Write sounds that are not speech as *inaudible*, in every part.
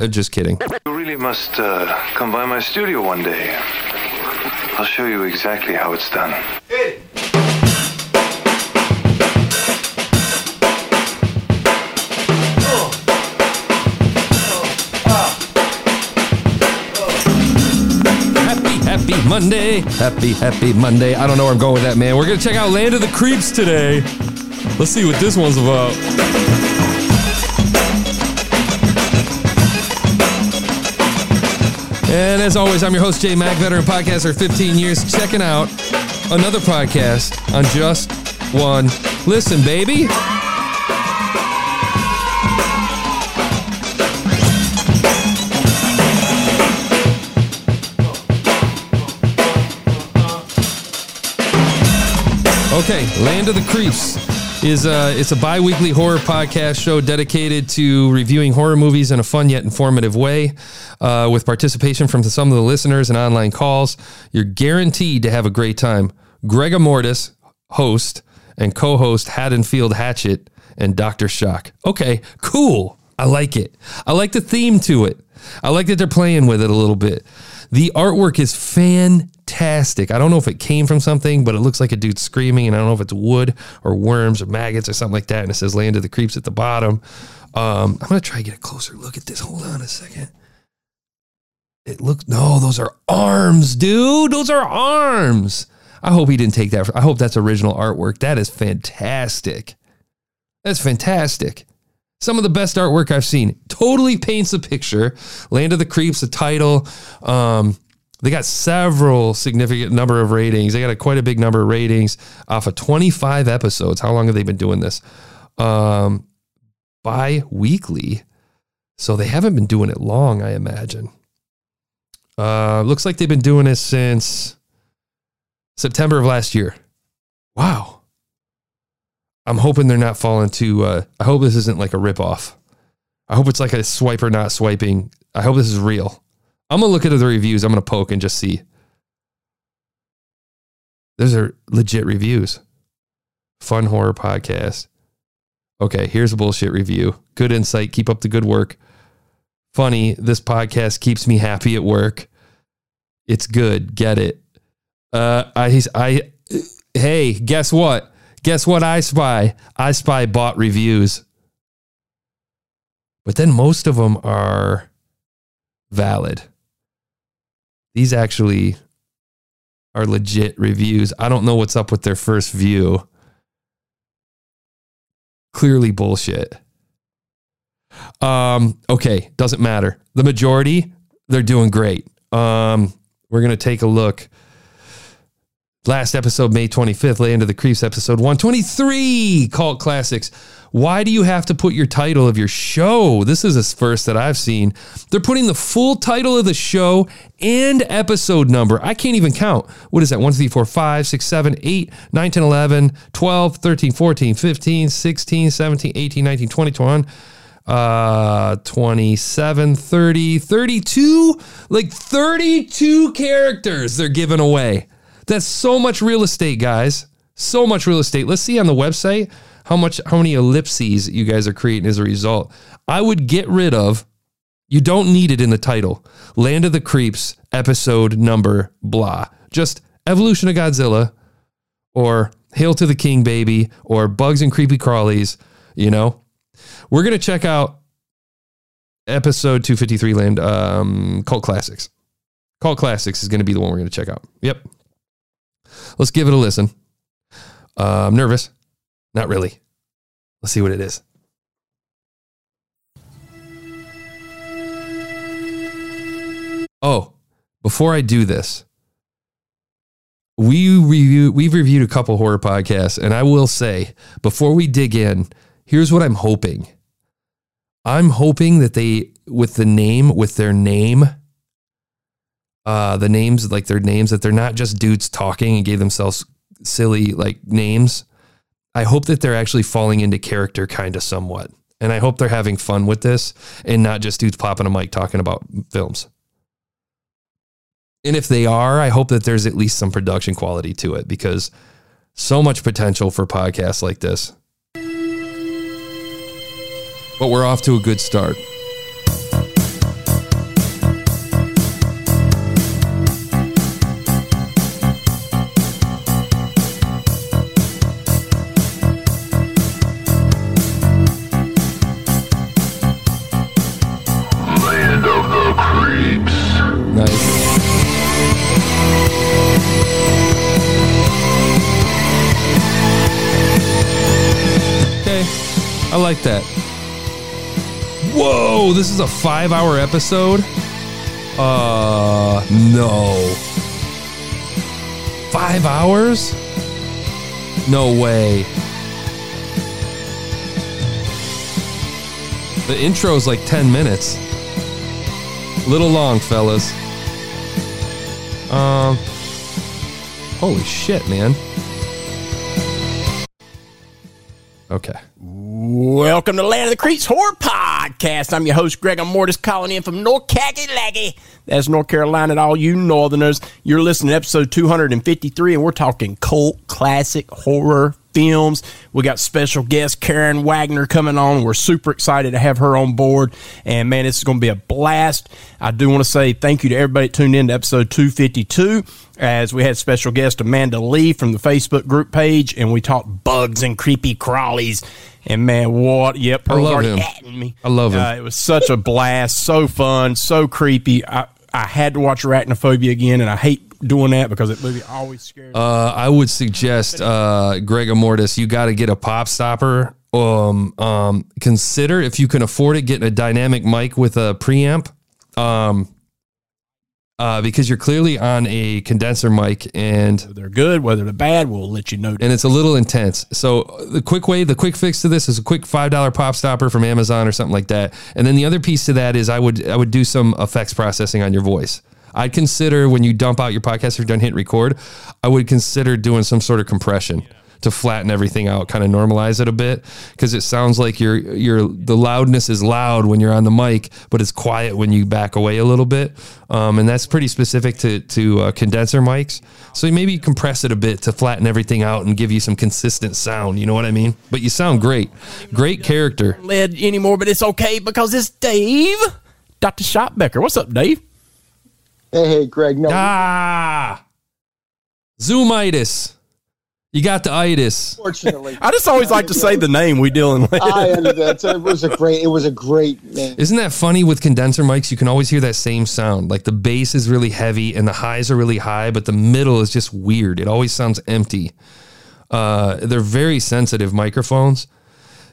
uh, just kidding. You really must uh, come by my studio one day. I'll show you exactly how it's done. Happy, happy Monday. Happy, happy Monday. I don't know where I'm going with that, man. We're going to check out Land of the Creeps today. Let's see what this one's about. And as always, I'm your host, Jay Mack, veteran podcaster, 15 years, checking out another podcast on just one. Listen, baby. Okay, Land of the Creeps is it's a bi-weekly horror podcast show dedicated to reviewing horror movies in a fun yet informative way, uh, with participation from some of the listeners and online calls. You're guaranteed to have a great time. Greg Mortis, host and co-host Haddonfield Hatchet and Doctor Shock. Okay, cool. I like it. I like the theme to it. I like that they're playing with it a little bit. The artwork is fantastic. I don't know if it came from something, but it looks like a dude screaming, and I don't know if it's wood or worms or maggots or something like that. And it says "Land of the Creeps" at the bottom. Um, I'm gonna try to get a closer look at this. Hold on a second. It looks no, those are arms, dude. Those are arms. I hope he didn't take that. I hope that's original artwork. That is fantastic. That's fantastic. Some of the best artwork I've seen. Totally paints a picture. Land of the Creeps, the title. Um, they got several significant number of ratings. They got a, quite a big number of ratings off of 25 episodes. How long have they been doing this? Um, bi-weekly. So they haven't been doing it long, I imagine. Uh, looks like they've been doing this since September of last year. Wow. I'm hoping they're not falling to. Uh, I hope this isn't like a ripoff. I hope it's like a swiper not swiping. I hope this is real. I'm gonna look at the reviews. I'm gonna poke and just see. Those are legit reviews. Fun horror podcast. Okay, here's a bullshit review. Good insight. Keep up the good work. Funny. This podcast keeps me happy at work. It's good. Get it. Uh, I. I. Hey, guess what? Guess what I spy? I spy bot reviews. But then most of them are valid. These actually are legit reviews. I don't know what's up with their first view. Clearly bullshit. Um, okay, doesn't matter. The majority, they're doing great. Um, we're gonna take a look. Last episode, May 25th, Land of the Creeps, episode 123, Cult Classics. Why do you have to put your title of your show? This is a first that I've seen. They're putting the full title of the show and episode number. I can't even count. What is that? 1, 3, 4, 5, 6, 7, 8, 9, 10, 11, 12, 13, 14, 15, 16, 17, 18, 19, 20, 21 uh 27 30 32 like 32 characters they're giving away that's so much real estate, guys. So much real estate. Let's see on the website how much how many ellipses you guys are creating as a result. I would get rid of you don't need it in the title. Land of the Creeps episode number blah. Just Evolution of Godzilla or Hail to the King baby or Bugs and Creepy Crawlies, you know. We're going to check out episode 253 Land um, Cult Classics. Cult Classics is going to be the one we're going to check out. Yep. Let's give it a listen. Uh, I'm nervous. Not really. Let's see what it is. Oh, before I do this, we review we've reviewed a couple horror podcasts, and I will say before we dig in, here's what I'm hoping. I'm hoping that they with the name with their name uh, the names, like their names, that they're not just dudes talking and gave themselves silly like names. I hope that they're actually falling into character kind of somewhat. And I hope they're having fun with this and not just dudes popping a mic talking about films. And if they are, I hope that there's at least some production quality to it because so much potential for podcasts like this. But we're off to a good start. Like that. Whoa, this is a five hour episode? Uh, no. Five hours? No way. The intro is like 10 minutes. Little long, fellas. Um, holy shit, man. Okay. Welcome to Land of the Creeps Horror Podcast. I'm your host, Greg Mortis, calling in from North Laggy. That's North Carolina to all you northerners. You're listening to episode 253, and we're talking cult classic horror films. We got special guest Karen Wagner coming on. We're super excited to have her on board. And man, this is going to be a blast. I do want to say thank you to everybody that tuned in to episode 252 as we had special guest Amanda Lee from the Facebook group page and we talked bugs and creepy crawlies. And man, what? Yep, I love already him. me. I love him. Uh, it was such a blast, so fun, so creepy. I, I had to watch Arachnophobia again, and I hate doing that because that movie always scares me. Uh, I would suggest, uh, Greg Amortis, you got to get a pop stopper. Um, um, consider if you can afford it, getting a dynamic mic with a preamp. Um, uh, because you're clearly on a condenser mic and Whether they're good, whether they're bad, we'll let you know. and it's a little intense. So the quick way, the quick fix to this is a quick five dollar pop stopper from Amazon or something like that. And then the other piece to that is I would I would do some effects processing on your voice. I'd consider when you dump out your podcast if you're done hit record, I would consider doing some sort of compression to flatten everything out, kind of normalize it a bit because it sounds like your your the loudness is loud when you're on the mic, but it's quiet when you back away a little bit. Um, and that's pretty specific to to uh, condenser mics. So maybe compress it a bit to flatten everything out and give you some consistent sound. You know what I mean? But you sound great, great character. led anymore, but it's okay because it's Dave, Dr. Shopbecker. What's up, Dave? Hey, hey, Greg. No, Ah, zoomitis. You got the itis. unfortunately, *laughs* I just always like to say the name we dealing with. I understand. So it was a great. It was a great name. Isn't that funny with condenser mics? You can always hear that same sound. Like the bass is really heavy and the highs are really high, but the middle is just weird. It always sounds empty. Uh, they're very sensitive microphones,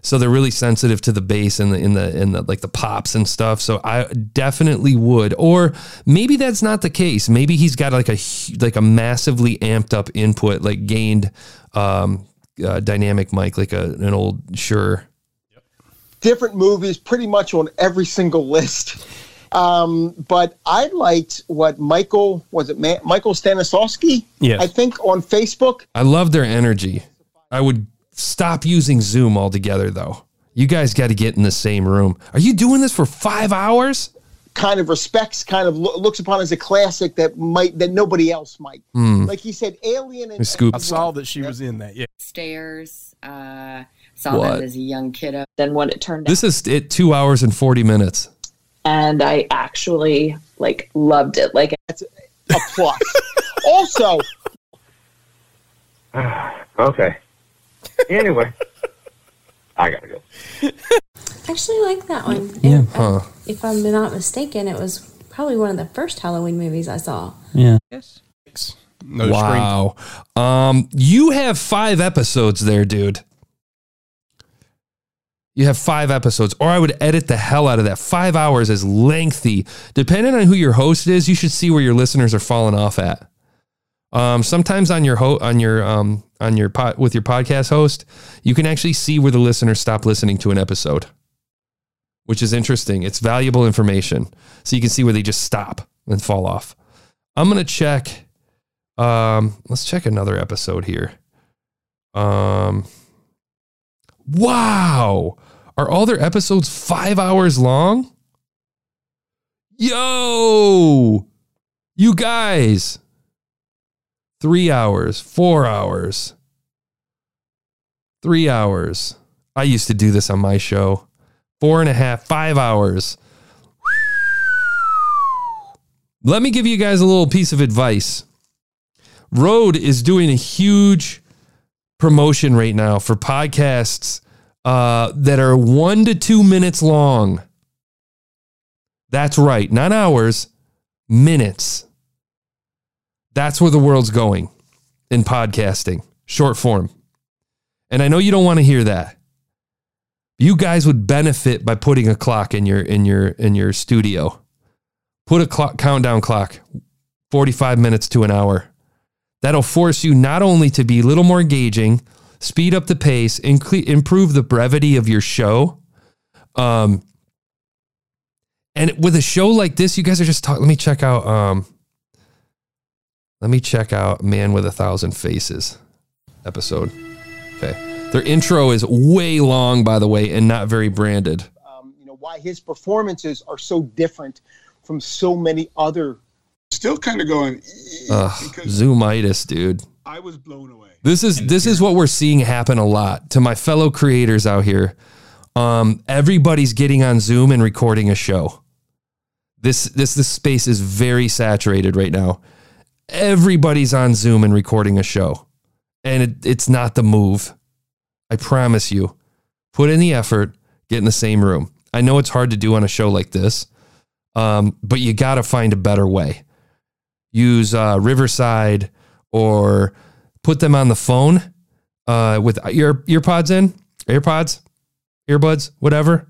so they're really sensitive to the bass and the in the in the like the pops and stuff. So I definitely would. Or maybe that's not the case. Maybe he's got like a like a massively amped up input, like gained um, uh, dynamic mic, like a, an old Shure. Different movies, pretty much on every single list. Um, but I liked what Michael was it Ma- Michael Stanislavski? Yes. I think on Facebook. I love their energy. I would stop using Zoom altogether, though. You guys got to get in the same room. Are you doing this for five hours? kind of respects, kind of lo- looks upon as a classic that might that nobody else might. Like he said, Alien and Scoop. I saw that she was in that. Yeah. stairs. Uh, saw What? that as a young kiddo. Then what it turned out This is it. Two hours and forty minutes. and I actually like loved it. Like a plus. *laughs* also, *sighs* Okay. Anyway, I gotta go. I actually like that one. Yeah. And, Huh. uh, If I'm not mistaken, it was probably one of the first Halloween movies I saw. Yeah. Yes. No screen. wow. Um, you have five episodes there, dude. You have five episodes, or I would edit the hell out of that. Five hours is lengthy. Depending on who your host is, you should see where your listeners are falling off at. Um, sometimes on your ho- on your um, on your pod- with your podcast host, you can actually see where the listeners stop listening to an episode, which is interesting. It's valuable information, so you can see where they just stop and fall off. I'm gonna check. Um, let's check another episode here. Um, wow, are all their episodes five hours long? Yo, you guys, three hours, four hours, three hours. I used to do this on my show. Four and a half, five hours. Let me give you guys a little piece of advice. Rode is doing a huge promotion right now for podcasts uh, that are one to two minutes long. That's right, not hours, minutes. That's where the world's going in podcasting, short form. And I know you don't want to hear that. You guys would benefit by putting a clock in your in your in your studio. Put a clock countdown clock, 45 minutes to an hour. That'll force you not only to be a little more engaging, speed up the pace, improve the brevity of your show. Um, and with a show like this, you guys are just talking. Let me check out. Um, let me check out Man with a Thousand Faces episode. Okay. Their intro is way long, by the way, and not very branded. Um, you know why his performances are so different from so many other. Still kind of going. "Eh," Ugh, zoomitis, dude. I was blown away. This is this is what we're seeing happen a lot to my fellow creators out here. Um, everybody's getting on Zoom and recording a show. This this this space is very saturated right now. Everybody's on Zoom and recording a show, and it, it's not the move. I promise you. Put in the effort, get in the same room. I know it's hard to do on a show like this, um, but you got to find a better way. Use uh, Riverside or put them on the phone uh, with your earpods in, AirPods, earbuds, whatever,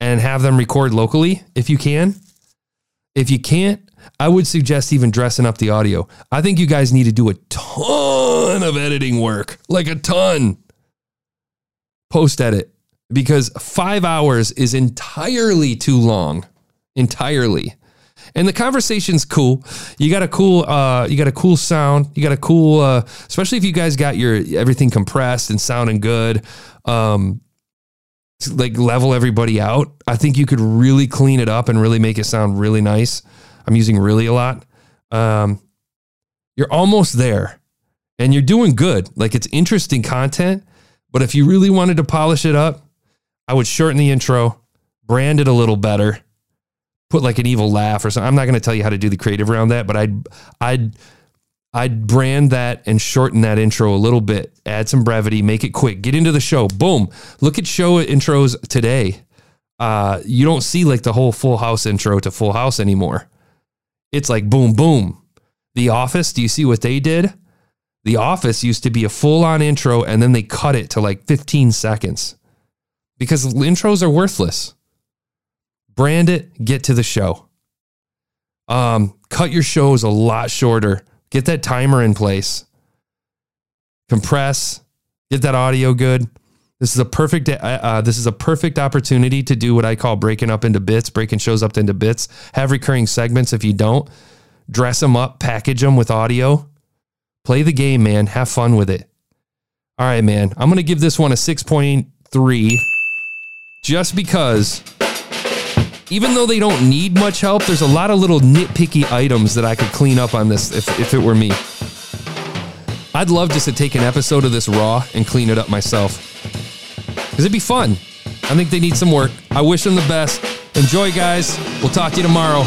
and have them record locally if you can. If you can't, I would suggest even dressing up the audio. I think you guys need to do a ton of editing work, like a ton. Post edit because five hours is entirely too long, entirely. And the conversation's cool. You got a cool, uh, you got a cool sound. You got a cool, uh, especially if you guys got your everything compressed and sounding good. Um, like level everybody out. I think you could really clean it up and really make it sound really nice. I'm using really a lot. Um, you're almost there, and you're doing good. Like it's interesting content. But if you really wanted to polish it up, I would shorten the intro, brand it a little better put like an evil laugh or something. I'm not going to tell you how to do the creative around that, but I'd I'd I'd brand that and shorten that intro a little bit, add some brevity, make it quick, get into the show. Boom. Look at show intros today. Uh, you don't see like the whole full house intro to full house anymore. It's like boom, boom. The Office, do you see what they did? The Office used to be a full on intro and then they cut it to like 15 seconds because intros are worthless brand it, get to the show. Um, cut your shows a lot shorter. Get that timer in place. Compress. Get that audio good. This is a perfect. Uh, uh, this is a perfect opportunity to do what I call breaking up into bits, breaking shows up into bits. Have recurring segments if you don't. Dress them up, package them with audio. Play the game, man. Have fun with it. All right, man. I'm gonna give this one a six point three, just because even though they don't need much help, there's a lot of little nitpicky items that I could clean up on this if, if it were me. I'd love just to take an episode of this raw and clean it up myself. Because it'd be fun. I think they need some work. I wish them the best. Enjoy, guys. We'll talk to you tomorrow.